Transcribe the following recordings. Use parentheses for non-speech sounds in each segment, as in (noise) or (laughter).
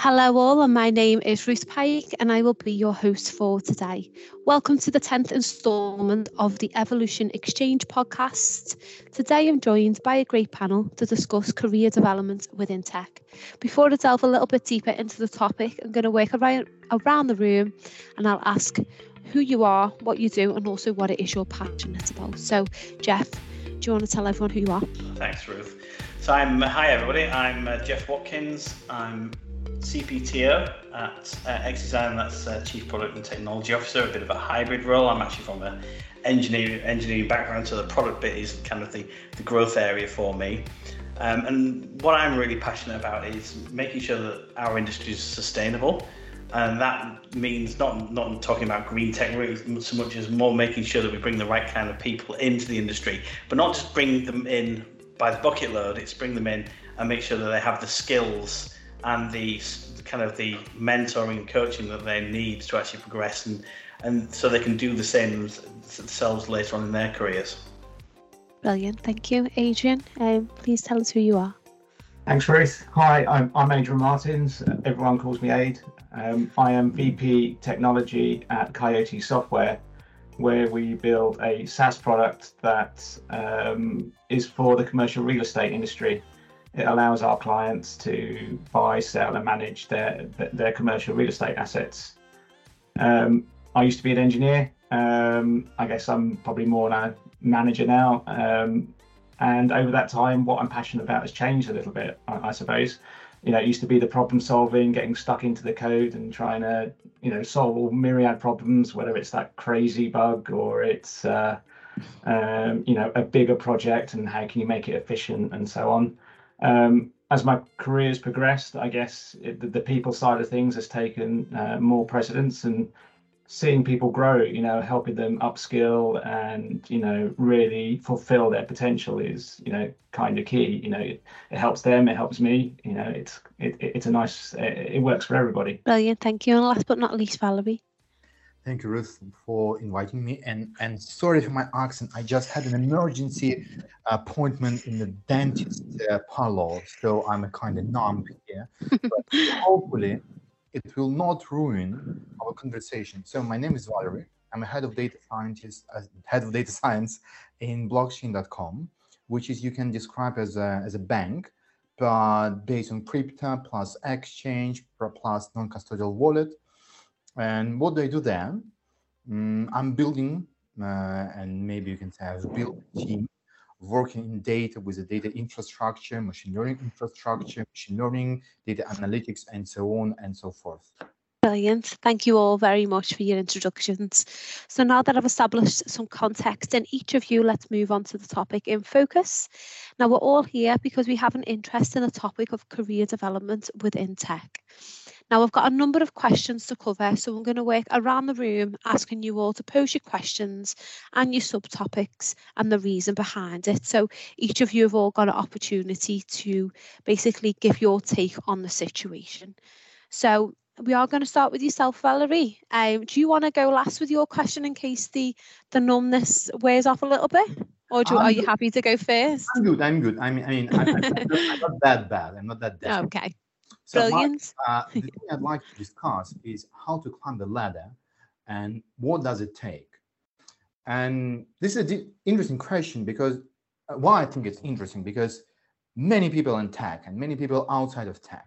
Hello, all, and my name is Ruth Pike, and I will be your host for today. Welcome to the 10th instalment of the Evolution Exchange podcast. Today, I'm joined by a great panel to discuss career development within tech. Before I delve a little bit deeper into the topic, I'm going to work around, around the room and I'll ask who you are, what you do, and also what it is you're passionate about. So, Jeff, do you want to tell everyone who you are? Thanks, Ruth. So, I'm hi everybody. I'm uh, Jeff Watkins. I'm CPTO at uh, that's uh, Chief Product and Technology Officer, a bit of a hybrid role. I'm actually from an engineering engineering background, so the product bit is kind of the, the growth area for me. Um, and what I'm really passionate about is making sure that our industry is sustainable. And that means not not talking about green tech so much as more making sure that we bring the right kind of people into the industry, but not just bring them in by the bucket load. It's bring them in and make sure that they have the skills and the kind of the mentoring and coaching that they need to actually progress and and so they can do the same themselves later on in their careers. Brilliant, thank you, Adrian. Um, please tell us who you are. Thanks, Ruth. Hi, I'm, I'm Adrian Martins. Everyone calls me Aid. Um, I am VP Technology at Coyote Software, where we build a SaaS product that um, is for the commercial real estate industry. It allows our clients to buy, sell, and manage their their commercial real estate assets. Um, I used to be an engineer. Um, I guess I'm probably more a manager now. Um, and over that time, what I'm passionate about has changed a little bit, I, I, suppose. You know, it used to be the problem solving, getting stuck into the code and trying to, you know, solve all myriad problems, whether it's that crazy bug or it's, uh, um, you know, a bigger project and how can you make it efficient and so on. Um, as my career has progressed, I guess it, the, the, people side of things has taken uh, more precedence and seeing people grow, you know, helping them upskill and, you know, really fulfill their potential is, you know, kind of key. You know, it, it helps them, it helps me, you know, it's it, it's a nice, it, it works for everybody. Brilliant. Thank you. And last but not least, Valerie. Thank you, Ruth, for inviting me. And and sorry for my accent. I just had an emergency appointment in the dentist uh, parlor, so I'm a kind of numb here. But (laughs) hopefully, it will not ruin our conversation. So my name is Valerie. I'm a head of data scientist, uh, head of data science in blockchain.com, which is you can describe as a as a bank, but based on crypto plus exchange plus non-custodial wallet and what do I do there? Mm, I'm building, uh, and maybe you can say I've built a team working in data with the data infrastructure, machine learning infrastructure, machine learning, data analytics, and so on and so forth. Brilliant. Thank you all very much for your introductions. So now that I've established some context in each of you, let's move on to the topic in focus. Now we're all here because we have an interest in the topic of career development within tech. Now I've got a number of questions to cover, so I'm going to work around the room asking you all to pose your questions and your subtopics and the reason behind it. So each of you have all got an opportunity to basically give your take on the situation. So we are going to start with yourself, Valerie. Um, do you want to go last with your question in case the the numbness wears off a little bit? Or do, are you happy to go first? I'm good. I'm good. I mean, I mean, I'm, I'm not that bad. I'm not that bad. Okay. So Brilliant. uh, the (laughs) thing I'd like to discuss is how to climb the ladder and what does it take? And this is an interesting question because uh, why I think it's interesting because many people in tech and many people outside of tech,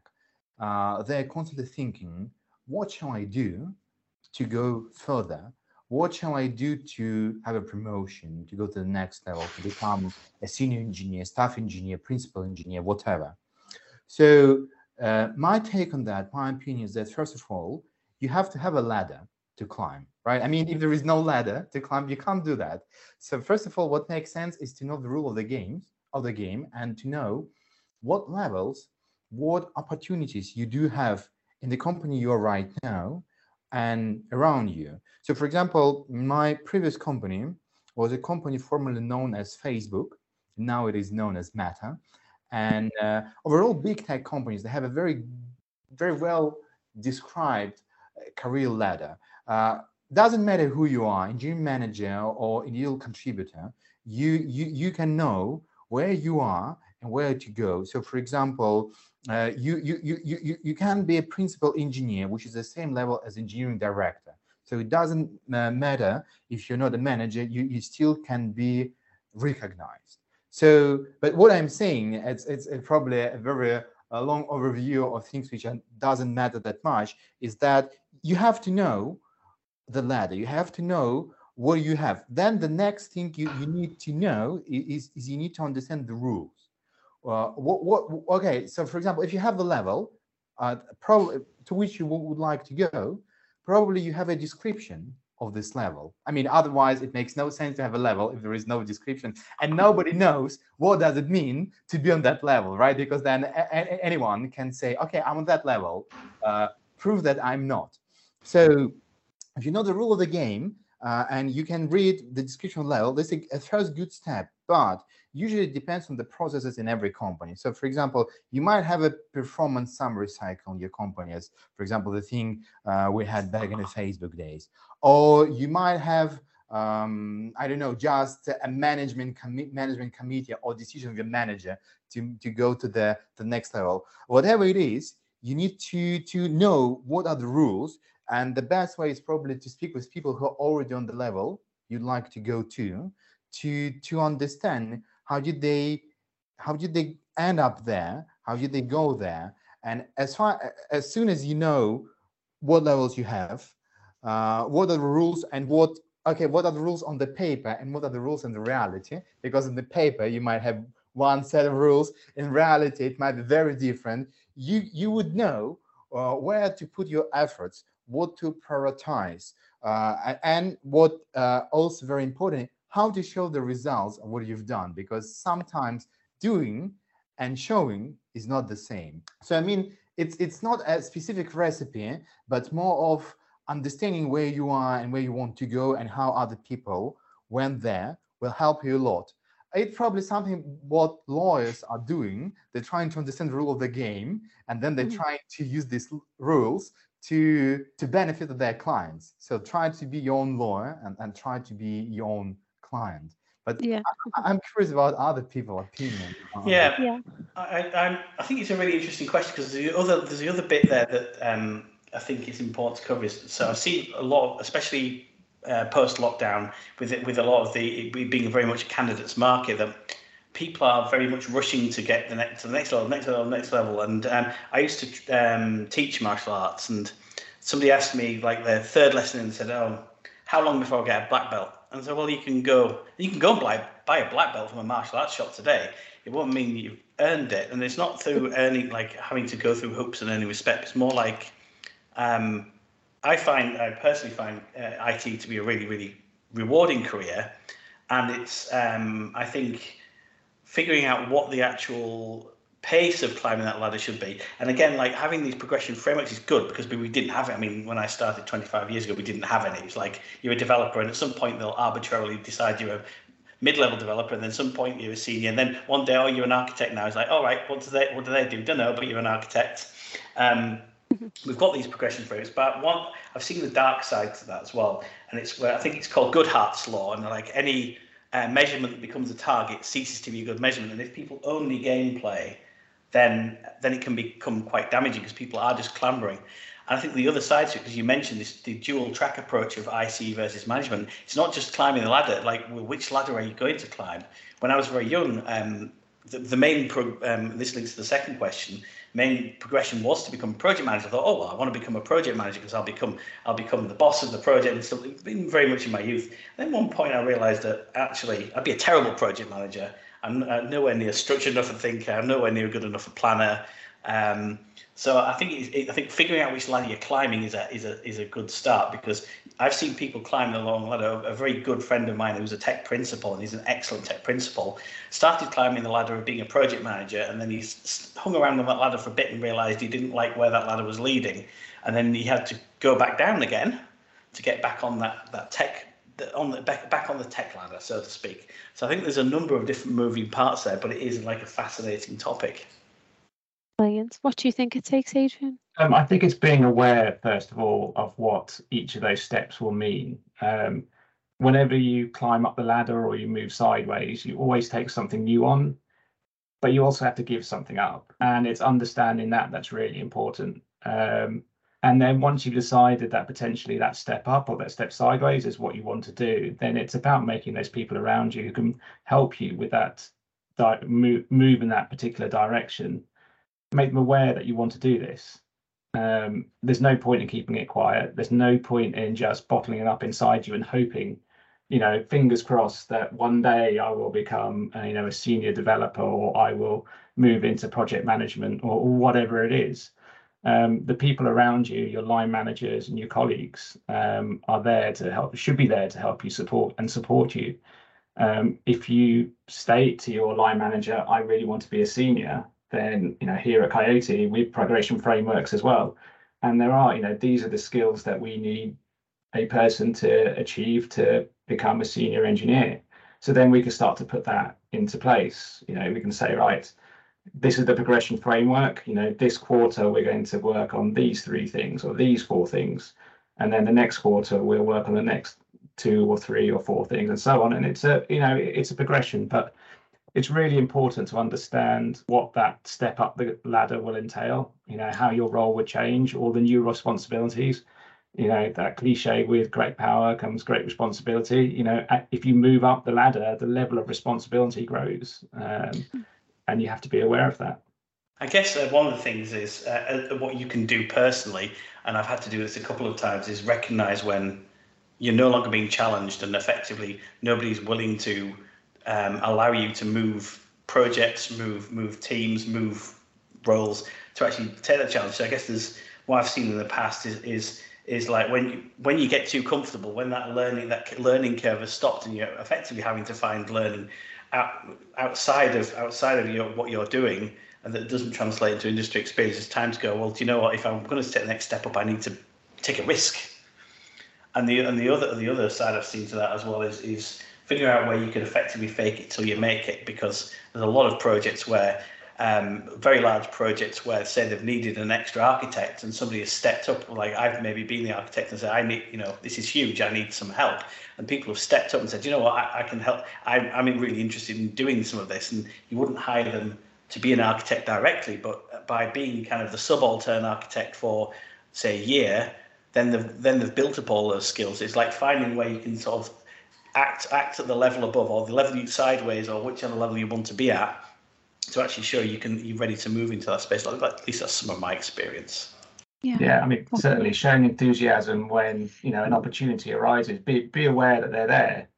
uh, they're constantly thinking, what shall I do to go further? What shall I do to have a promotion, to go to the next level, to become a senior engineer, staff engineer, principal engineer, whatever? So uh, my take on that, my opinion is that first of all, you have to have a ladder to climb, right? I mean, if there is no ladder to climb, you can't do that. So first of all, what makes sense is to know the rule of the game, of the game, and to know what levels, what opportunities you do have in the company you are right now and around you. So, for example, my previous company was a company formerly known as Facebook. Now it is known as Meta. And uh, overall, big tech companies they have a very, very well described uh, career ladder. Uh, doesn't matter who you are, engineering manager or individual contributor, you you you can know where you are and where to go. So, for example, uh, you, you, you, you, you can be a principal engineer, which is the same level as engineering director. So it doesn't uh, matter if you're not a manager, you, you still can be recognized. So, but what I'm saying, it's, it's probably a very a long overview of things which doesn't matter that much, is that you have to know the ladder. You have to know what you have. Then the next thing you, you need to know is, is you need to understand the rules. Uh, what, what, okay, so for example, if you have the level uh, probably to which you would like to go, probably you have a description of this level. I mean, otherwise it makes no sense to have a level if there is no description and nobody knows what does it mean to be on that level, right? Because then anyone can say, okay, I'm on that level, uh, prove that I'm not. So if you know the rule of the game uh, and you can read the description level, this is a first good step, but usually depends on the processes in every company. So for example, you might have a performance summary cycle in your company as, for example, the thing uh, we had back in the Facebook days. Or you might have, um, I don't know, just a management, commi management committee or decision of your manager to, to go to the, the next level. Whatever it is, you need to, to know what are the rules. And the best way is probably to speak with people who are already on the level you'd like to go to, to, to understand how did they how did they end up there? How did they go there? And as far as soon as you know what levels you have uh, what are the rules and what okay what are the rules on the paper and what are the rules in the reality? Because in the paper you might have one set of rules. In reality it might be very different. You you would know uh, where to put your efforts what to prioritize uh, and what uh, also very important how to show the results of what you've done because sometimes doing and showing is not the same. So i mean it's it's not a specific recipe but more of understanding where you are and where you want to go and how other people went there will help you a lot. It's probably something what lawyers are doing. They're trying to understand the rule of the game and then they're mm -hmm. trying to use these rules to to benefit their clients. So try to be your own lawyer and, and try to be your own client. But yeah. I, am curious about other people's opinion. Yeah, yeah. I, I, I think it's a really interesting question because the other there's the other bit there that um, I think is important to cover. Is, so I see a lot, of, especially uh, post lockdown, with it, with a lot of the being very much a candidates market that people are very much rushing to get the next to the next level, next level, next level. And um, I used to um, teach martial arts, and somebody asked me like their third lesson and said, "Oh, how long before I get a black belt?" And so, well, you can go, you can go and buy, buy a black belt from a martial arts shop today. It won't mean you've earned it, and it's not through earning, like having to go through hoops and earning respect. It's more like, um, I find, I personally find uh, IT to be a really, really rewarding career, and it's, um, I think, figuring out what the actual pace of climbing that ladder should be. And again, like having these progression frameworks is good because we, we didn't have it. I mean, when I started 25 years ago, we didn't have any. It's like you're a developer, and at some point they'll arbitrarily decide you're a mid-level developer, and then some point you're a senior, and then one day, oh, you're an architect now. It's like, all right, what do they what do they do? Don't know, but you're an architect. Um, we've got these progression frameworks, but one I've seen the dark side to that as well, and it's where I think it's called Goodhart's law, and like any uh, measurement that becomes a target ceases to be a good measurement, and if people only gameplay then then it can become quite damaging because people are just clambering. And I think the other side to it, because you mentioned this the dual track approach of IC versus management, it's not just climbing the ladder. Like, well, which ladder are you going to climb? When I was very young, um, the, the main pro, um, this links to the second question. Main progression was to become a project manager. I thought, oh, well, I want to become a project manager because I'll become I'll become the boss of the project and stuff. Been very much in my youth. And then one point I realised that actually I'd be a terrible project manager I'm uh, nowhere near structured enough a thinker. I'm nowhere near good enough a planner. Um, so I think it, I think figuring out which ladder you're climbing is a is a is a good start because I've seen people climb the long ladder. A very good friend of mine who's a tech principal and he's an excellent tech principal started climbing the ladder of being a project manager and then he's hung around on that ladder for a bit and realised he didn't like where that ladder was leading, and then he had to go back down again to get back on that that tech on the back, back on the tech ladder, so to speak. So I think there's a number of different moving parts there, but it is like a fascinating topic. Brilliant. What do you think it takes, Adrian? Um, I think it's being aware, first of all, of what each of those steps will mean. Um, whenever you climb up the ladder or you move sideways, you always take something new on. but you also have to give something up, and it's understanding that that's really important. Um, and then once you've decided that potentially that step up or that step sideways is what you want to do, then it's about making those people around you who can help you with that move, move in that particular direction. Make them aware that you want to do this. Um, there's no point in keeping it quiet. There's no point in just bottling it up inside you and hoping, you know, fingers crossed that one day I will become, uh, you know, a senior developer or I will move into project management or, or whatever it is um, the people around you, your line managers and your colleagues, um, are there to help. Should be there to help you support and support you. Um, if you state to your line manager, "I really want to be a senior," then you know here at Coyote we have progression frameworks as well, and there are you know these are the skills that we need a person to achieve to become a senior engineer. So then we can start to put that into place. You know, we can say, right, this is the progression framework. You know, this quarter we're going to work on these three things or these four things, and then the next quarter we'll work on the next two or three or four things, and so on. And it's a you know it's a progression, but it's really important to understand what that step up the ladder will entail. You know how your role would change, all the new responsibilities. You know that cliche with great power comes great responsibility. You know if you move up the ladder, the level of responsibility grows. Um, and you have to be aware of that. I guess uh, one of the things is uh, uh, what you can do personally, and I've had to do this a couple of times, is recognize when you're no longer being challenged and effectively nobody's willing to um, allow you to move projects, move move teams, move roles to actually take that challenge. So I guess there's what I've seen in the past is is is like when you when you get too comfortable, when that learning that learning curve has stopped, and you're effectively having to find learning out, outside of outside of your, what you're doing and that doesn't translate into industry experience, it's time to go, well, do you know what? If I'm going to take the next step up, I need to take a risk. And the and the other the other side I've seen to that as well is is figure out where you can effectively fake it till you make it because there's a lot of projects where um, very large projects where say they've needed an extra architect and somebody has stepped up like I've maybe been the architect and said I need you know this is huge I need some help. And people have stepped up and said you know what I, I can help I, I'm really interested in doing some of this. And you wouldn't hire them to be an architect directly but by being kind of the subaltern architect for say a year then they've then they've built up all those skills. It's like finding where you can sort of act act at the level above or the level you sideways or whichever level you want to be at to actually show you can you're ready to move into that space. Like at least that's some of my experience. Yeah, yeah. I mean, certainly showing enthusiasm when you know an opportunity arises. Be be aware that they're there,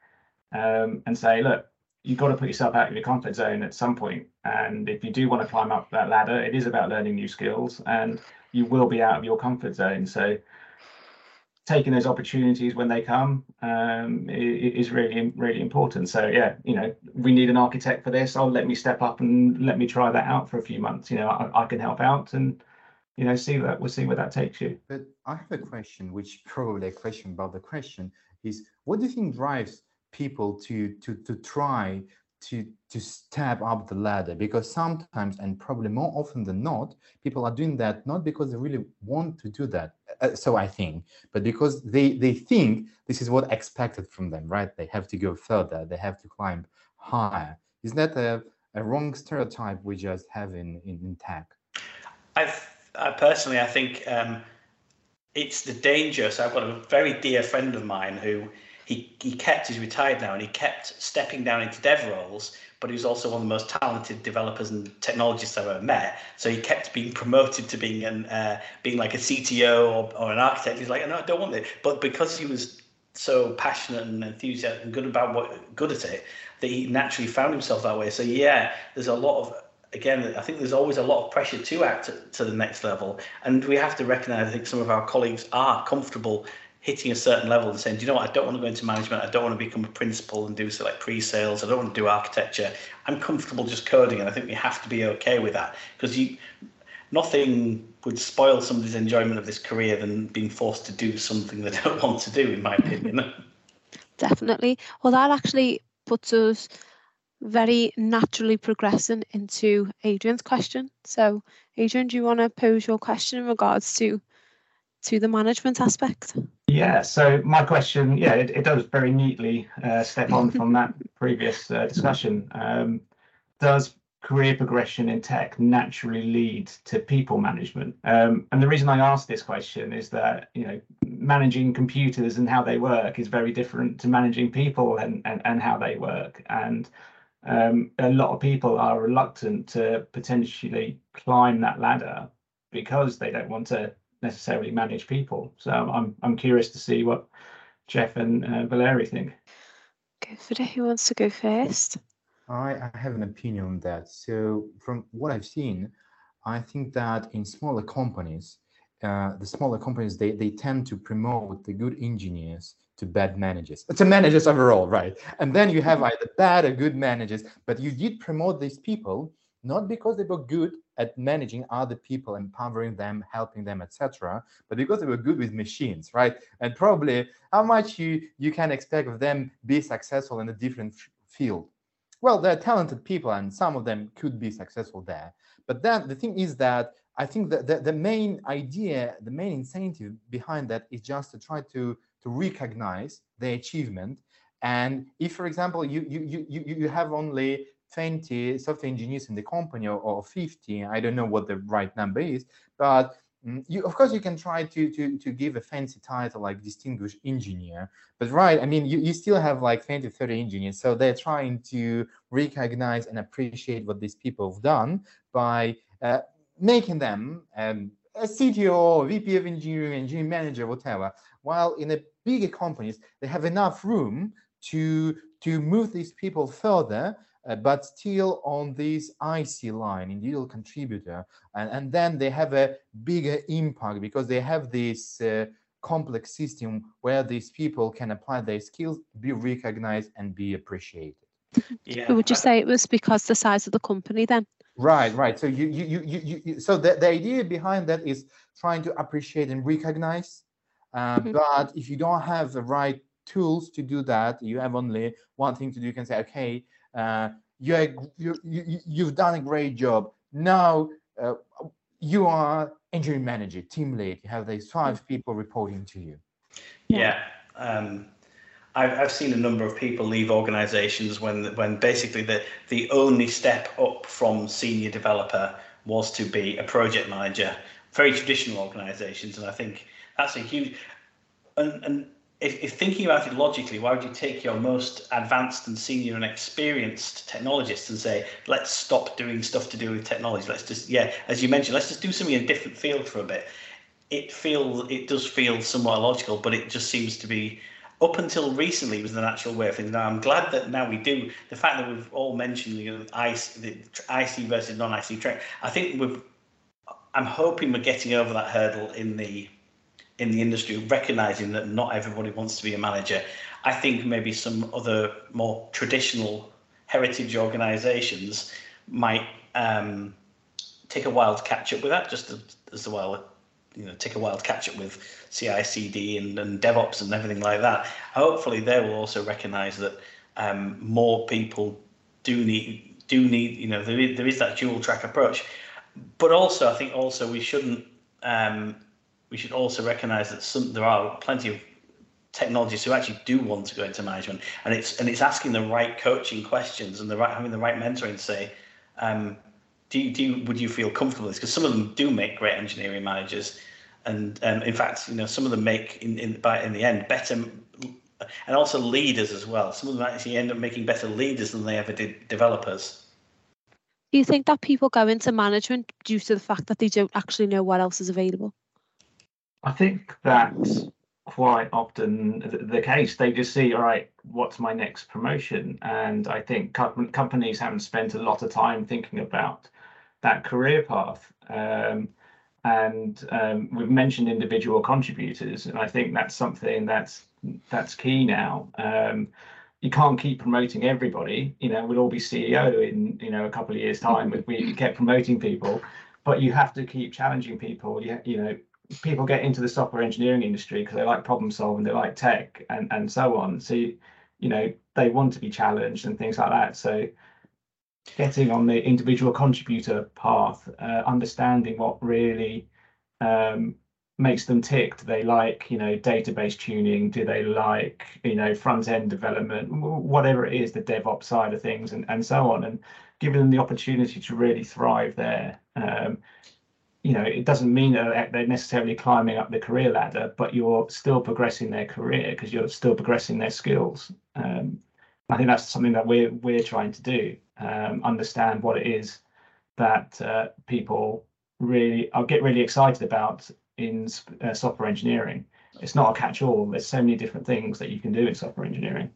um, and say, look, you've got to put yourself out of your comfort zone at some point. And if you do want to climb up that ladder, it is about learning new skills, and you will be out of your comfort zone. So taking those opportunities when they come um, is really really important. So yeah, you know, we need an architect for this. Oh, let me step up and let me try that out for a few months. You know, I, I can help out and you know see that we'll see where that takes you. But I have a question, which probably a question about the question is, what do you think drives people to to to try to to step up the ladder because sometimes and probably more often than not people are doing that not because they really want to do that uh, so i think but because they they think this is what expected from them right? They have to go further. They have to climb higher. Is that a, a wrong stereotype we just have in in, in tech? I I personally i think um it's the danger. So i've got a very dear friend of mine who he, he kept, he's retired now, and he kept stepping down into dev roles, but he was also one of the most talented developers and technologists I've ever met. So he kept being promoted to being an uh, being like a CTO or, or an architect. He's like, no, I don't want it. But because he was so passionate and enthusiastic and good about what good at it, that he naturally found himself that way. So yeah, there's a lot of again, I think there's always a lot of pressure to act to, to the next level, and we have to recognise. I think some of our colleagues are comfortable hitting a certain level and saying, do you know what, I don't want to go into management, I don't want to become a principal and do so like pre-sales, I don't want to do architecture. I'm comfortable just coding, and I think we have to be okay with that because you nothing would spoil somebody's enjoyment of this career than being forced to do something they (laughs) don't want to do, in my opinion. Definitely. Well, that actually puts us very naturally progressing into Adrian's question. So, Adrian, do you want to pose your question in regards to to the management aspect? Yeah, so my question, yeah, it, it does very neatly uh, step on from that (laughs) previous uh, discussion. Um, does career progression in tech naturally lead to people management? Um, and the reason I ask this question is that you know managing computers and how they work is very different to managing people and and, and how they work. And um, a lot of people are reluctant to potentially climb that ladder because they don't want to necessarily manage people. So I'm I'm curious to see what Jeff and uh, Valeri think. Go for it. Who wants to go first? I, I have an opinion on that. So from what I've seen, I think that in smaller companies, uh, the smaller companies they, they tend to promote the good engineers to bad managers (laughs) to managers overall right and then you have mm-hmm. either bad or good managers but you did promote these people not because they were good at managing other people empowering them helping them etc but because they were good with machines right? And probably how much you you can expect of them be successful in a different field? Well they're talented people and some of them could be successful there. But then the thing is that i think that the, the main idea the main incentive behind that is just to try to to recognize the achievement. And if for example you you you you have only 20 software engineers in the company or, or 50 i don't know what the right number is but mm, you, of course you can try to, to to give a fancy title like distinguished engineer but right i mean you, you still have like 20 30 engineers so they're trying to recognize and appreciate what these people have done by uh, making them um, a cto vp of engineering engineering manager whatever while in a bigger companies they have enough room to to move these people further uh, but still on this IC line, individual contributor, and, and then they have a bigger impact because they have this uh, complex system where these people can apply their skills, be recognized, and be appreciated. Yeah. Would you say it was because the size of the company then? Right, right. So you, you, you, you, you so the, the idea behind that is trying to appreciate and recognize. Uh, mm-hmm. But if you don't have the right tools to do that, you have only one thing to do. You can say, okay, uh, you, you, you, you've done a great job. Now uh, you are engineering manager, team lead. You have these five people reporting to you. Yeah. Um, I've, I've seen a number of people leave organizations when when basically the, the only step up from senior developer was to be a project manager. Very traditional organizations, and I think that's a huge and, and if, if, thinking about it logically, why would you take your most advanced and senior and experienced technologists and say, let's stop doing stuff to do with technology? Let's just, yeah, as you mentioned, let's just do something in a different field for a bit. It feels, it does feel somewhat logical, but it just seems to be up until recently was the natural way of things. Now I'm glad that now we do the fact that we've all mentioned the IC, the IC versus non-IC track. I think we've. I'm hoping we're getting over that hurdle in the in the industry recognizing that not everybody wants to be a manager. I think maybe some other more traditional heritage organizations might um, take a while to catch up with that, just as, as well, you know, take a while to catch up with CI/CD and, and DevOps and everything like that. Hopefully, they will also recognize that um, more people do need do need you know there is, there is that dual track approach, but also I think also we shouldn't um, we should also recognise that some there are plenty of technologists who actually do want to go into management, and it's and it's asking the right coaching questions and the right having the right mentoring to say, um, do you, do you, would you feel comfortable with this? Because some of them do make great engineering managers, and um, in fact, you know, some of them make in in by in the end better. And also leaders as well. Some of them actually end up making better leaders than they ever did developers. Do you think that people go into management due to the fact that they don't actually know what else is available? I think that's quite often the case. They just see, all right, what's my next promotion? And I think co- companies haven't spent a lot of time thinking about that career path. Um, and um, we've mentioned individual contributors, and I think that's something that's that's key now. Um, you can't keep promoting everybody. You know, we'll all be CEO in you know a couple of years' time if we kept promoting people. But you have to keep challenging people. You, you know, people get into the software engineering industry because they like problem solving, they like tech, and and so on. So you, you know they want to be challenged and things like that. So getting on the individual contributor path, uh, understanding what really um, makes them tick. Do they like, you know, database tuning? Do they like, you know, front end development? Whatever it is, the DevOps side of things, and and so on, and giving them the opportunity to really thrive there. Um, you know, it doesn't mean that they're necessarily climbing up the career ladder, but you're still progressing their career because you're still progressing their skills. Um, I think that's something that we're we're trying to do. Um, understand what it is that uh, people really I'll get really excited about in uh, software engineering. It's not a catch-all. There's so many different things that you can do in software engineering.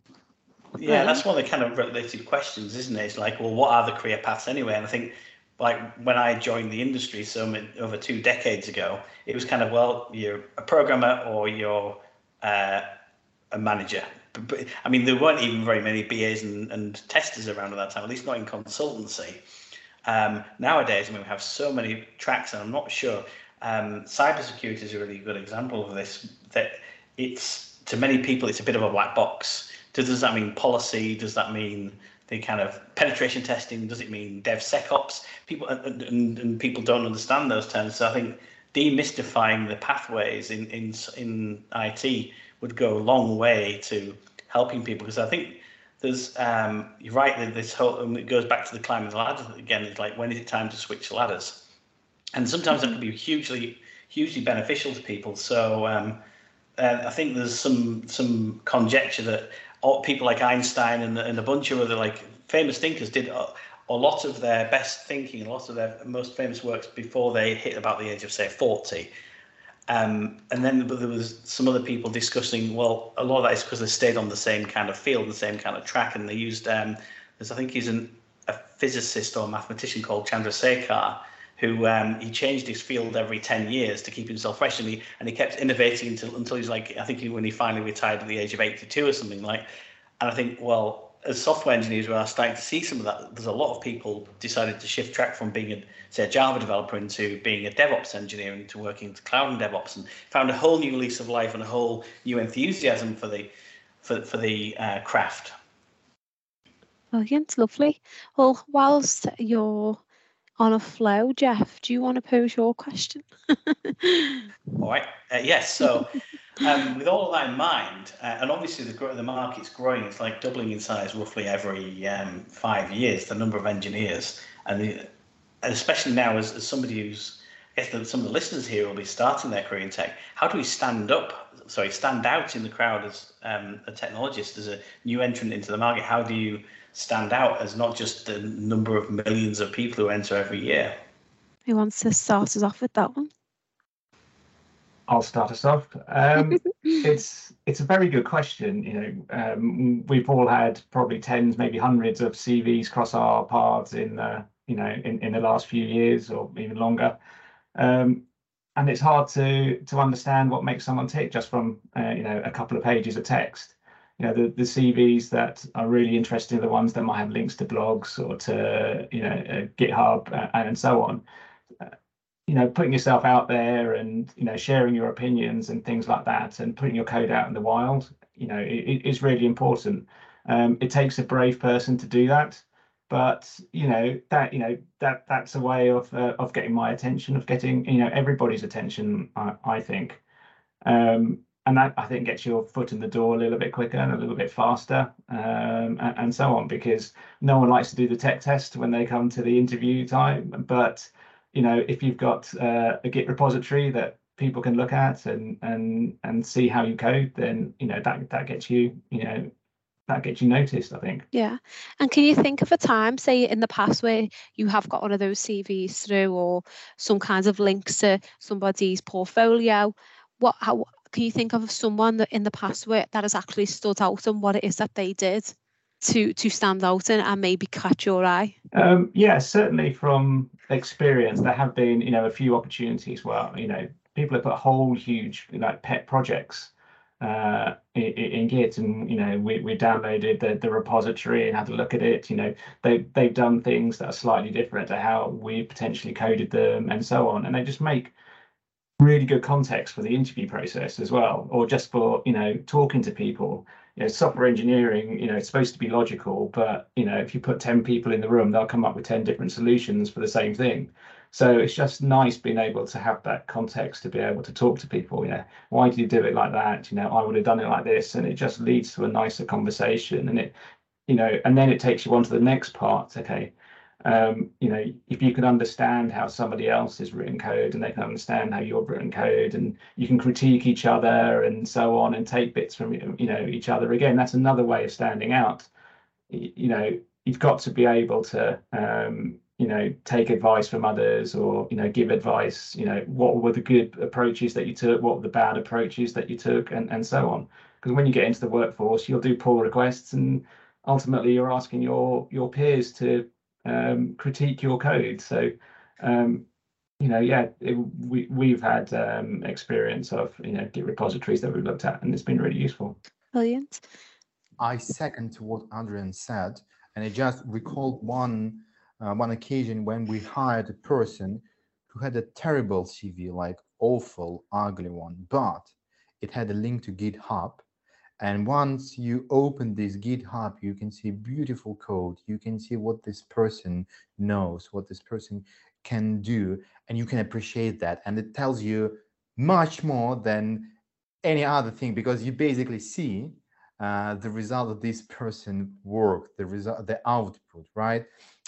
Yeah, that's one of the kind of related questions, isn't it? It's like, well, what are the career paths anyway? And I think, like when I joined the industry so over two decades ago, it was kind of well, you're a programmer or you're uh, a manager. I mean, there weren't even very many BAs and, and testers around at that time, at least not in consultancy. Um, nowadays, I mean, we have so many tracks, and I'm not sure. Um, cybersecurity is a really good example of this. That it's to many people, it's a bit of a black box. Does, does that mean policy? Does that mean the kind of penetration testing? Does it mean DevSecOps? People and, and, and people don't understand those terms. So I think demystifying the pathways in in in IT would go a long way to helping people because I think there's um, you're right that this whole and it goes back to the climbing the ladder again it's like when is it time to switch ladders and sometimes that can be hugely hugely beneficial to people so um, uh, I think there's some some conjecture that people like Einstein and, and a bunch of other like famous thinkers did a, a lot of their best thinking a lot of their most famous works before they hit about the age of say 40 um, and then there was some other people discussing, well, a lot of that is because they stayed on the same kind of field, the same kind of track, and they used, um, there's, I think he's an, a physicist or mathematician called Chandrasekhar, who um, he changed his field every 10 years to keep himself fresh, and he, and he kept innovating until, until he's like, I think he, when he finally retired at the age of 82 or something like, and I think, well, as software engineers, we are starting to see some of that. There's a lot of people decided to shift track from being a say a Java developer into being a DevOps engineer into working into cloud and DevOps, and found a whole new lease of life and a whole new enthusiasm for the for for the uh, craft. Brilliant, lovely. Well, whilst you're on a flow, Jeff, do you want to pose your question? (laughs) all right. Uh, yes. So. um, with all of that in mind, uh, and obviously the the market's growing, it's like doubling in size roughly every um, five years. The number of engineers, and, the, and especially now as, as somebody who's, I guess the, some of the listeners here will be starting their career in tech. How do we stand up? Sorry, stand out in the crowd as um, a technologist, as a new entrant into the market. How do you stand out as not just the number of millions of people who enter every year? Who wants to start us off with that one? I'll start us off. Um, (laughs) it's it's a very good question. You know, um, we've all had probably tens, maybe hundreds of CVs cross our paths in the you know in, in the last few years or even longer, um, and it's hard to to understand what makes someone tick just from uh, you know a couple of pages of text. You know, the, the CVs that are really interesting are the ones that might have links to blogs or to you know uh, GitHub uh, and so on. You know putting yourself out there and you know sharing your opinions and things like that and putting your code out in the wild you know it is really important. Um, it takes a brave person to do that but you know that you know that that's a way of uh, of getting my attention of getting you know everybody's attention i, I think. Um, and that i think gets your foot in the door a little bit quicker and a little bit faster um, and, and so on because no one likes to do the tech test when they come to the interview time. But you know, if you've got uh, a Git repository that people can look at and and and see how you code, then you know that that gets you, you know, that gets you noticed. I think. Yeah, and can you think of a time, say in the past, where you have got one of those CVs through or some kinds of links to somebody's portfolio? What how can you think of someone that in the past where that has actually stood out and what it is that they did? to to stand out and, and maybe catch your eye? Um, yeah, certainly from experience, there have been you know a few opportunities where you know people have put whole huge like pet projects uh, in, in Git, and you know we, we downloaded the, the repository and had a look at it. You know they they've done things that are slightly different to how we potentially coded them, and so on, and they just make really good context for the interview process as well, or just for you know talking to people you know, software engineering, you know, it's supposed to be logical, but you know, if you put 10 people in the room, they'll come up with 10 different solutions for the same thing. So it's just nice being able to have that context to be able to talk to people. Yeah, why did you do it like that? You know, I would have done it like this, and it just leads to a nicer conversation. And it, you know, and then it takes you on to the next part. Okay, um, you know, if you can understand how somebody else is written code and they can understand how you're written code and you can critique each other and so on and take bits from, you know, each other again, that's another way of standing out. You know, you've got to be able to, um, you know, take advice from others or, you know, give advice, you know, what were the good approaches that you took, what were the bad approaches that you took and, and so on. Because when you get into the workforce, you'll do pull requests and ultimately you're asking your your peers to um, critique your code. So, um, you know, yeah, it, we we've had um, experience of you know Git repositories that we've looked at, and it's been really useful. Brilliant. I second to what Adrian said, and I just recalled one uh, one occasion when we hired a person who had a terrible CV, like awful, ugly one, but it had a link to GitHub and once you open this GitHub, you can see beautiful code. You can see what this person knows, what this person can do, and you can appreciate that. And it tells you much more than any other thing because you basically see uh, the result of this person work, the result, the output, right?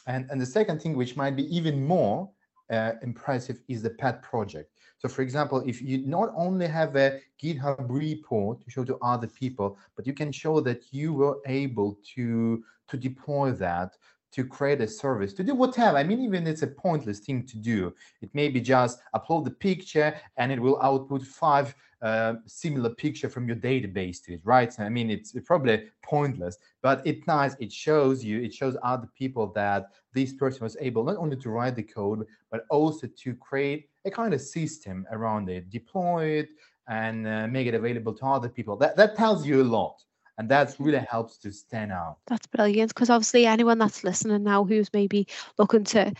And and the second thing, which might be even more uh, impressive, is the pet project. So for example, if you not only have a GitHub repo to show to other people, but you can show that you were able to, to deploy that, to create a service, to do whatever. I mean, even it's a pointless thing to do. It may be just upload the picture and it will output five uh, similar picture from your database to it, right? So, I mean, it's probably pointless, but it's nice. It shows you, it shows other people that this person was able not only to write the code, but also to create a kind of system around it, deploy it, and uh, make it available to other people. That that tells you a lot, and that really helps to stand out. That's brilliant because obviously anyone that's listening now who's maybe looking to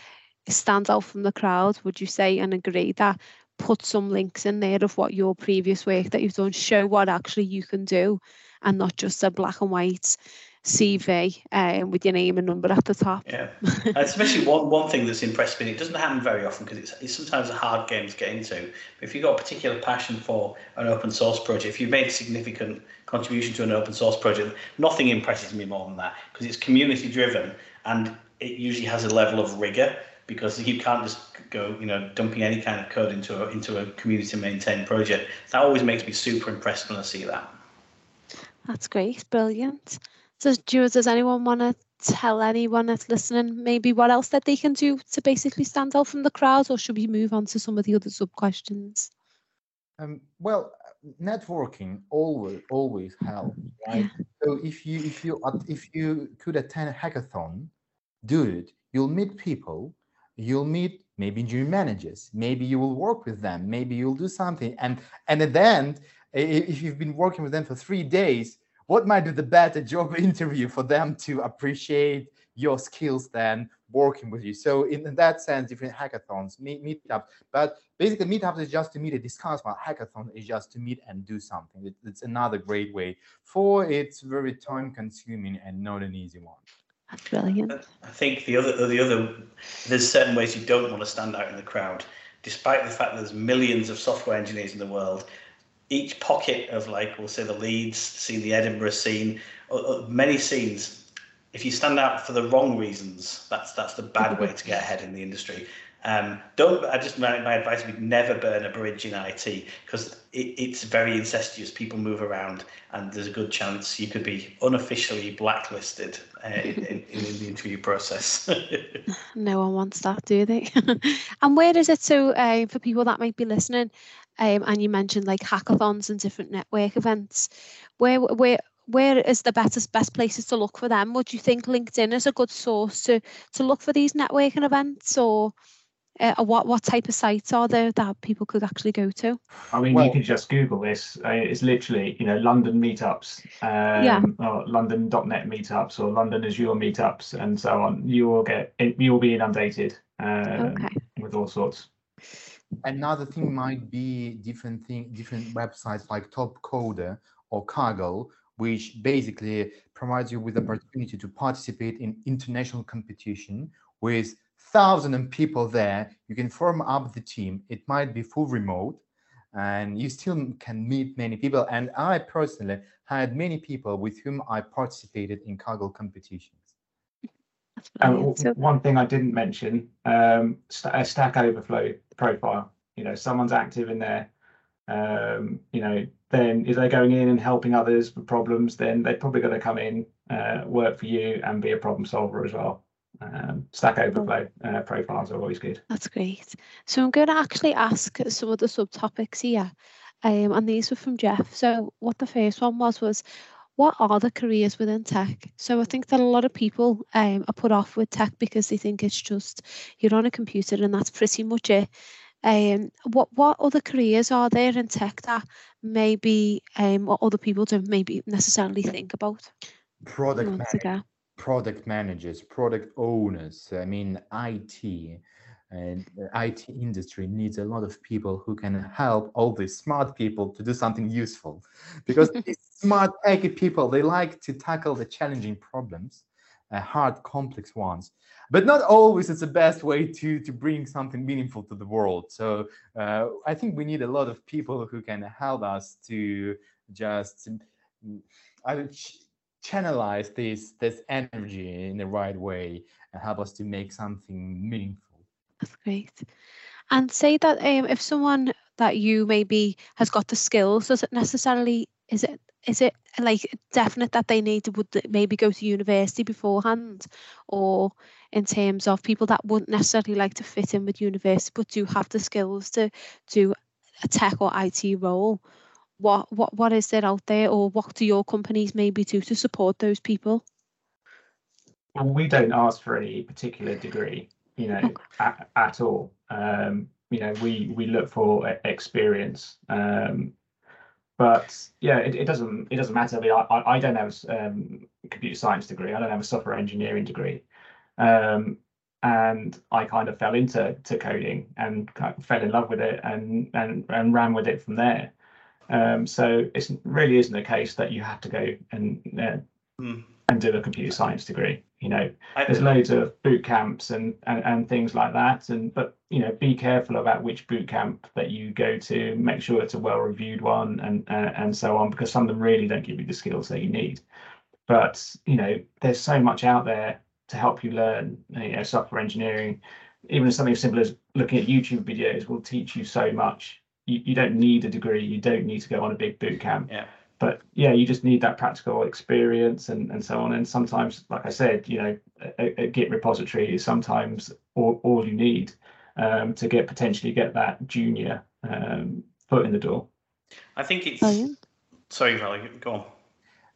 stand out from the crowd, would you say and agree that put some links in there of what your previous work that you've done, show what actually you can do, and not just a black and white CV um, with your name and number at the top. Yeah, (laughs) especially one one thing that's impressed me. It doesn't happen very often because it's, it's sometimes a hard game to get into. But if you've got a particular passion for an open source project, if you've made a significant contribution to an open source project, nothing impresses me more than that because it's community driven and it usually has a level of rigor because you can't just go, you know, dumping any kind of code into a, into a community maintained project. That always makes me super impressed when I see that. That's great, brilliant. So, does anyone want to tell anyone that's listening maybe what else that they can do to basically stand out from the crowd, or should we move on to some of the other sub questions? Um, well, networking always always helps, right? Yeah. So if you if you if you could attend a hackathon, do it. You'll meet people. You'll meet maybe engineering managers. Maybe you will work with them. Maybe you'll do something. And and at the end, if you've been working with them for three days, what might be the better (laughs) job interview for them to appreciate your skills than working with you. So in, in that sense, different hackathons, meet, meetups, but basically meetups is just to meet and discuss, while hackathon is just to meet and do something. It, it's another great way. For it's very time consuming and not an easy one. That's brilliant. I think the other, the other, there's certain ways you don't want to stand out in the crowd, despite the fact that there's millions of software engineers in the world each pocket of like we'll say the Leeds scene, the Edinburgh scene, uh, uh, many scenes. If you stand out for the wrong reasons, that's that's the bad way to get ahead in the industry. Um, don't. I just my, my advice would be never burn a bridge in IT because it, it's very incestuous. People move around, and there's a good chance you could be unofficially blacklisted uh, in, in, in, the interview process. (laughs) no one wants that, do they? (laughs) and where is it so uh, for people that might be listening? um, and you mentioned like hackathons and different network events. Where where where is the best best places to look for them? Would you think LinkedIn is a good source to to look for these networking events, or uh, what what type of sites are there that people could actually go to? I mean, well, you can just Google this. Uh, it's literally you know London meetups, um, yeah. or London.net meetups, or London Azure meetups, and so on. You will get you will be inundated um, okay. with all sorts. Another thing might be different thing, different websites like Topcoder or Kaggle, which basically provides you with the opportunity to participate in international competition with thousand of people there. You can form up the team. It might be full remote, and you still can meet many people. And I personally had many people with whom I participated in Kaggle competitions. Um, one thing I didn't mention, um, st- a Stack Overflow profile. You know, someone's active in there. Um, you know, then if they're going in and helping others with problems, then they're probably going to come in, uh, work for you, and be a problem solver as well. Um, Stack Overflow uh, profiles are always good. That's great. So I'm going to actually ask some of the subtopics here, um, and these were from Jeff. So what the first one was was what are the careers within tech? So I think that a lot of people um, are put off with tech because they think it's just you're on a computer and that's pretty much it. Um, what what other careers are there in tech that maybe um, what other people don't maybe necessarily think about? Product man- product managers, product owners. I mean, IT and the IT industry needs a lot of people who can help all these smart people to do something useful because (laughs) these smart techy people they like to tackle the challenging problems uh, hard complex ones but not always it's the best way to to bring something meaningful to the world so uh, i think we need a lot of people who can help us to just I channelize this this energy in the right way and help us to make something meaningful that's great. And say that um, if someone that you maybe has got the skills, does it necessarily is it is it like definite that they need to would maybe go to university beforehand, or in terms of people that wouldn't necessarily like to fit in with university but do have the skills to do a tech or IT role? What what what is there out there, or what do your companies maybe do to support those people? Well, we don't ask for any particular degree you know, okay. at, at, all. Um, you know, we we look for experience. Um, but yeah, it, it doesn't it doesn't matter. I mean, I, I don't have a um, computer science degree. I don't have a software engineering degree. Um, and I kind of fell into to coding and kind of fell in love with it and and and ran with it from there. Um, so it really isn't a case that you have to go and uh, mm. and do a computer science degree you know. There's loads of boot camps and, and and things like that and but you know be careful about which boot camp that you go to make sure it's a well reviewed one and uh, and so on because some of them really don't give you the skills that you need. But you know there's so much out there to help you learn you know software engineering. Even something as simple as looking at youtube videos will teach you so much you, you don't need a degree you don't need to go on a big boot camp yeah but yeah, you just need that practical experience and, and so on. And sometimes, like I said, you know, a, a Git repository is sometimes all, all you need um, to get potentially get that junior um, foot in the door. I think it's. Oh, yeah. Sorry, Valerie, go on.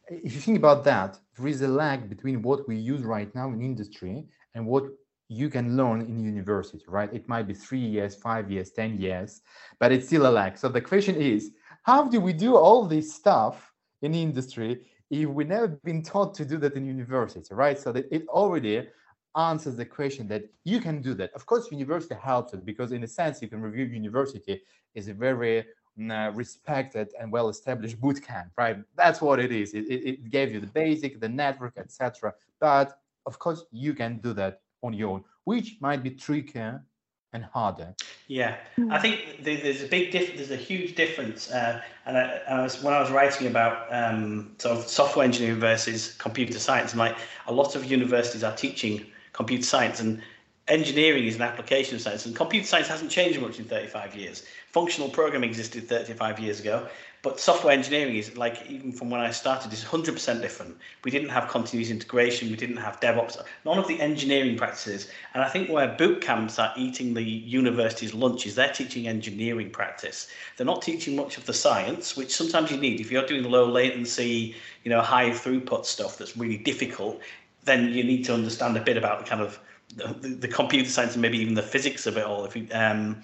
If you think about that, there is a lag between what we use right now in industry and what you can learn in university, right? It might be three years, five years, 10 years, but it's still a lag. So the question is, how do we do all this stuff in industry if we never been taught to do that in university, right? So that it already answers the question that you can do that. Of course, university helps it because, in a sense, you can review university is a very mm, uh, respected and well-established boot camp, right? That's what it is. It, it, it gave you the basic, the network, etc. But of course, you can do that on your own, which might be trickier and harder. Yeah. I think there's a big diff- there's a huge difference. Uh, and, I, I, was, when I was writing about um, sort of software engineering versus computer science, like a lot of universities are teaching computer science, and engineering is an application science, and computer science hasn't changed much in 35 years. Functional programming existed 35 years ago, but software engineering is like even from when I started is 100% different. We didn't have continuous integration, we didn't have DevOps, none of the engineering practices. And I think where boot camps are eating the university's lunches, they're teaching engineering practice. They're not teaching much of the science, which sometimes you need. If you're doing low latency, you know, high throughput stuff that's really difficult, then you need to understand a bit about the kind of the, the computer science and maybe even the physics of it all. If you, um,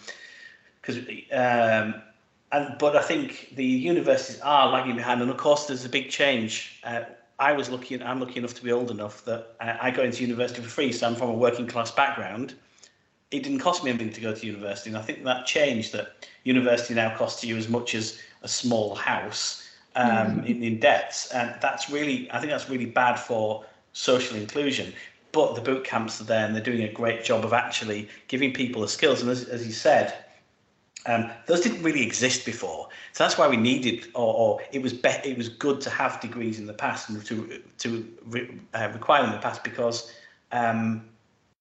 because um, and but I think the universities are lagging behind, and of course there's a big change. Uh, I was lucky, I'm lucky enough to be old enough that I, I got into university for free, so I'm from a working class background. It didn't cost me anything to go to university, and I think that changed. That university now costs you as much as a small house um, mm. in, in debts, and that's really, I think that's really bad for social inclusion. But the boot camps are there and they're doing a great job of actually giving people the skills. And as, as you said, um, those didn't really exist before, so that's why we needed, or, or it was be- it was good to have degrees in the past and to to re- uh, require in the past because um,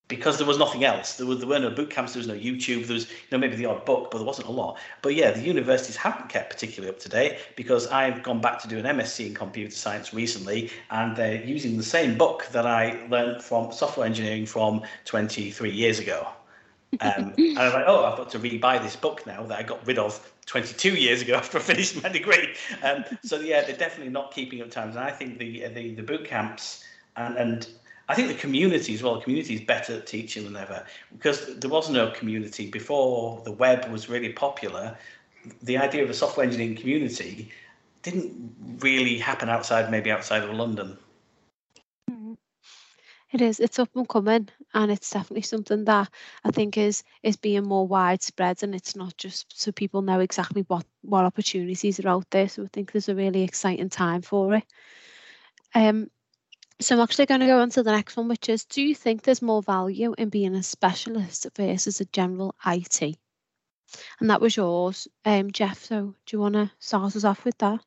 because there was nothing else. There, were, there were no boot camps, there was no YouTube, there was you know maybe the odd book, but there wasn't a lot. But yeah, the universities haven't kept particularly up to date because I've gone back to do an MSc in computer science recently, and they're using the same book that I learned from software engineering from 23 years ago. Um, (laughs) and I'm like, oh, I've got to re-buy this book now that I got rid of 22 years ago (laughs) after I finished my degree. Um, so yeah, they're definitely not keeping up times. And I think the the, the boot camps and, and I think the community as well, the community is better at teaching than ever because there was no community before the web was really popular. The idea of a software engineering community didn't really happen outside, maybe outside of London. Mm-hmm. It is. It's up and coming, and it's definitely something that I think is is being more widespread, and it's not just so people know exactly what what opportunities are out there. So I think there's a really exciting time for it. Um, so I'm actually going to go on to the next one, which is do you think there's more value in being a specialist versus a general IT? And that was yours, um, Jeff. So do you want to start us off with that?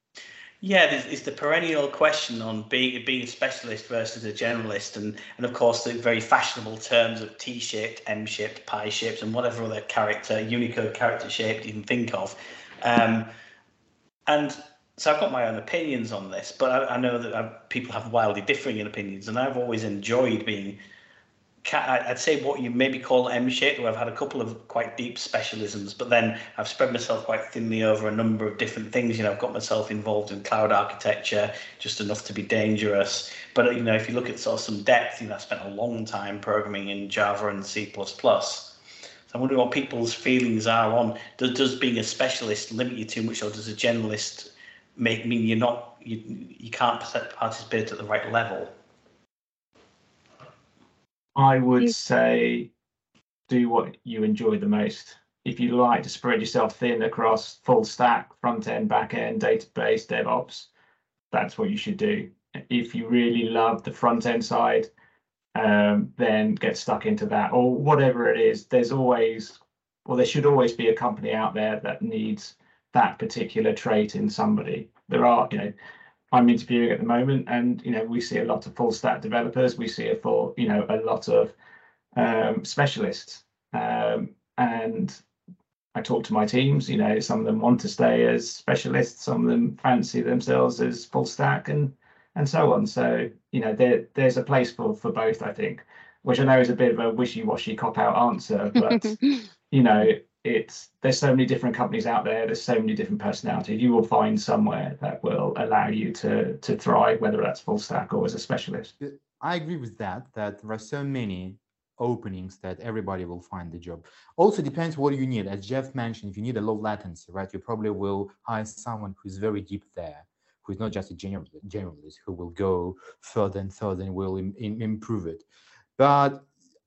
Yeah, it's the perennial question on being being a specialist versus a generalist, and and of course the very fashionable terms of T-shaped, M-shaped, pi-shaped, and whatever other character Unicode character shape you can think of. Um, and so I've got my own opinions on this, but I, I know that I've, uh, people have wildly differing opinions, and I've always enjoyed being. I'd say what you maybe call M-shaped, where I've had a couple of quite deep specialisms, but then I've spread myself quite thinly over a number of different things. You know, I've got myself involved in cloud architecture, just enough to be dangerous. But you know, if you look at sort of some depth, you know, I spent a long time programming in Java and C++. So I wonder what people's feelings are on does, does being a specialist limit you too much, or does a generalist make mean you're not you you can't participate at the right level? I would say do what you enjoy the most. If you like to spread yourself thin across full stack, front end, back end, database, DevOps, that's what you should do. If you really love the front end side, um, then get stuck into that or whatever it is. There's always, well, there should always be a company out there that needs that particular trait in somebody. There are, you know, I'm interviewing at the moment, and you know, we see a lot of full stack developers. We see a full, you know, a lot of um, specialists, um, and I talk to my teams. You know, some of them want to stay as specialists, some of them fancy themselves as full stack, and and so on. So you know, there there's a place for for both. I think, which I know is a bit of a wishy washy cop out answer, but (laughs) you know, it's there's so many different companies out there there's so many different personalities. You will find somewhere that will allow you to to thrive whether that's full stack or as a specialist. I agree with that that there are so many openings that everybody will find the job. Also depends what you need. As jeff mentioned if you need a low latency right you probably will hire someone who's very deep there who's not just a general, generalist who will go further and further and will Im, improve it. But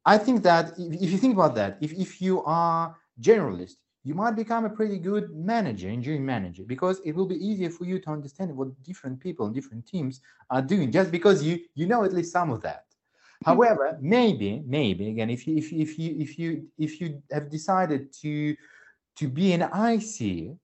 i think that if, if you think about that if, if you are generalist, you might become a pretty good manager, engineering manager, because it will be easier for you to understand what different people and different teams are doing, just because you you know at least some of that. Mm-hmm. However, maybe, maybe again, if you if you if you if you if you have decided to to be an IC,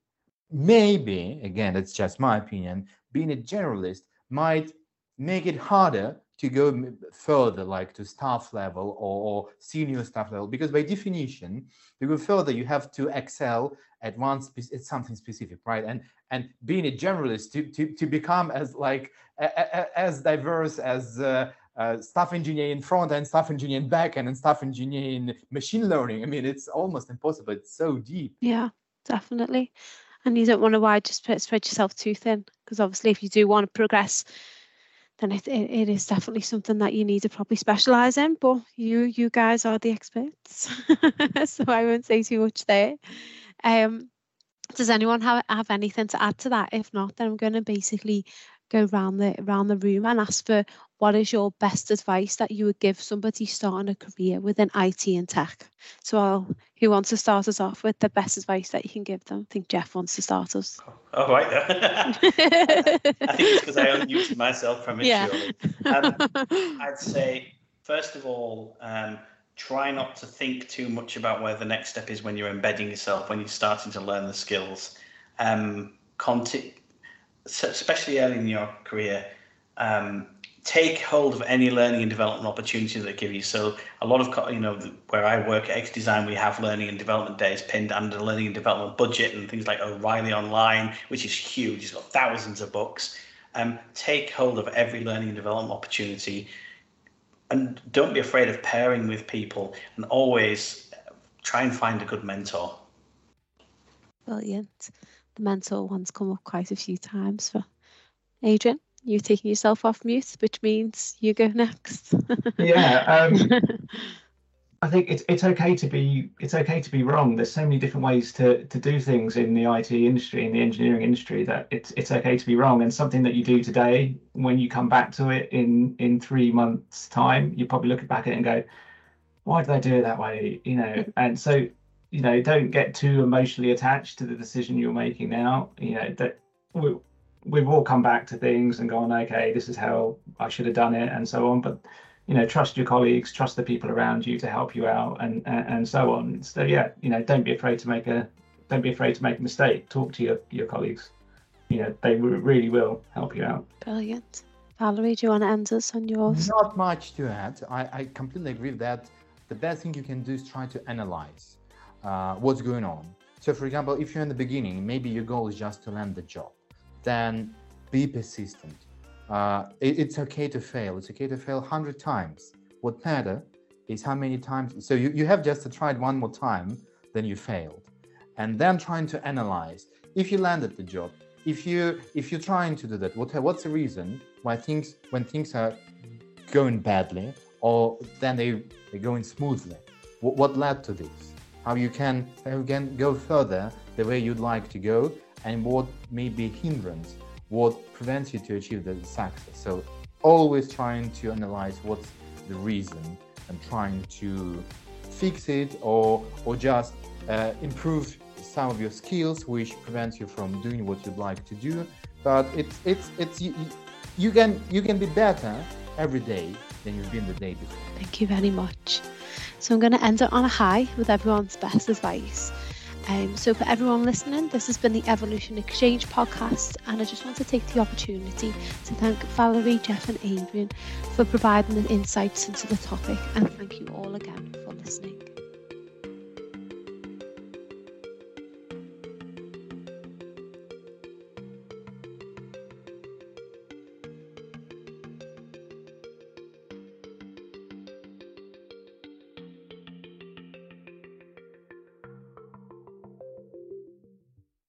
maybe again, that's just my opinion, being a generalist might make it harder to go further, like to staff level or, or, senior staff level, because by definition, to go further, you have to excel at one spe- at something specific, right? And and being a generalist to to, to become as like a, a, as diverse as uh, uh, staff engineer in front end, staff engineer in back end, and staff engineer in machine learning. I mean, it's almost impossible. It's so deep. Yeah, definitely. And you don't want to wide just spread yourself too thin because obviously, if you do want to progress then it, it, it is definitely something that you need to probably specialize in but you you guys are the experts. (laughs) So i won't say too much there. Um does anyone have, have anything to add to that? If not then i'm going to basically go around the around the room and ask for what is your best advice that you would give somebody starting a career within IT and tech? So I'll, who wants to start us off with the best advice that you can give them? I think Jeff wants to start us. Oh, right. (laughs) I think it's because I unmuted myself prematurely. Yeah. um, (laughs) I'd say First of all, um, try not to think too much about where the next step is when you're embedding yourself, when you're starting to learn the skills. Um, conti- especially early in your career, um, take hold of any learning and development opportunities that give you. So a lot of, you know, where I work at X Design, we have learning and development days pinned under the learning and development budget and things like O'Reilly Online, which is huge. It's got thousands of books. Um, take hold of every learning and development opportunity and don't be afraid of pairing with people and always try and find a good mentor. Brilliant. The mentor one's come up quite a few times for Adrian you're taking yourself off mute, which means you go next. (laughs) yeah, um, I think it's it's okay to be it's okay to be wrong. There's so many different ways to to do things in the IT industry, in the engineering industry, that it's it's okay to be wrong. And something that you do today, when you come back to it in in three months' time, you probably look back at it and go, "Why did I do it that way?" You know. And so, you know, don't get too emotionally attached to the decision you're making now. You know that we've all come back to things and gone, okay, this is how I should have done it, and so on. But you know, trust your colleagues, trust the people around you to help you out, and and, and so on. So yeah, you know, don't be afraid to make a don't be afraid to make a mistake. Talk to your your colleagues. You know, they really will help you out. Brilliant. Valerie, do you want to end us on yours? Not much to add. I, I completely agree that the best thing you can do is try to analyze uh, what's going on. So, for example, if you're in the beginning, maybe your goal is just to land the job then be persistent. Uh, it, it's okay to fail. It's okay to fail 100 times. What matter is how many times. So you, you have just tried one more time, then you failed. And then trying to analyze if you landed the job, if you if you're trying to do that, what what's the reason why things when things are going badly or then they they're going smoothly? What, what led to this? How you can how you can go further the way you'd like to go and what may be hindrance, what prevents you to achieve the success. So always trying to analyze what's the reason and trying to fix it or or just uh, improve some of your skills which prevents you from doing what you'd like to do. But it's it's it's you, you can you can be better every day than you've been the day before. Thank you very much. So i'm going to end it on a high with everyone's best advice um, so, for everyone listening, this has been the Evolution Exchange podcast, and I just want to take the opportunity to thank Valerie, Jeff, and Adrian for providing the insights into the topic, and thank you all again for listening.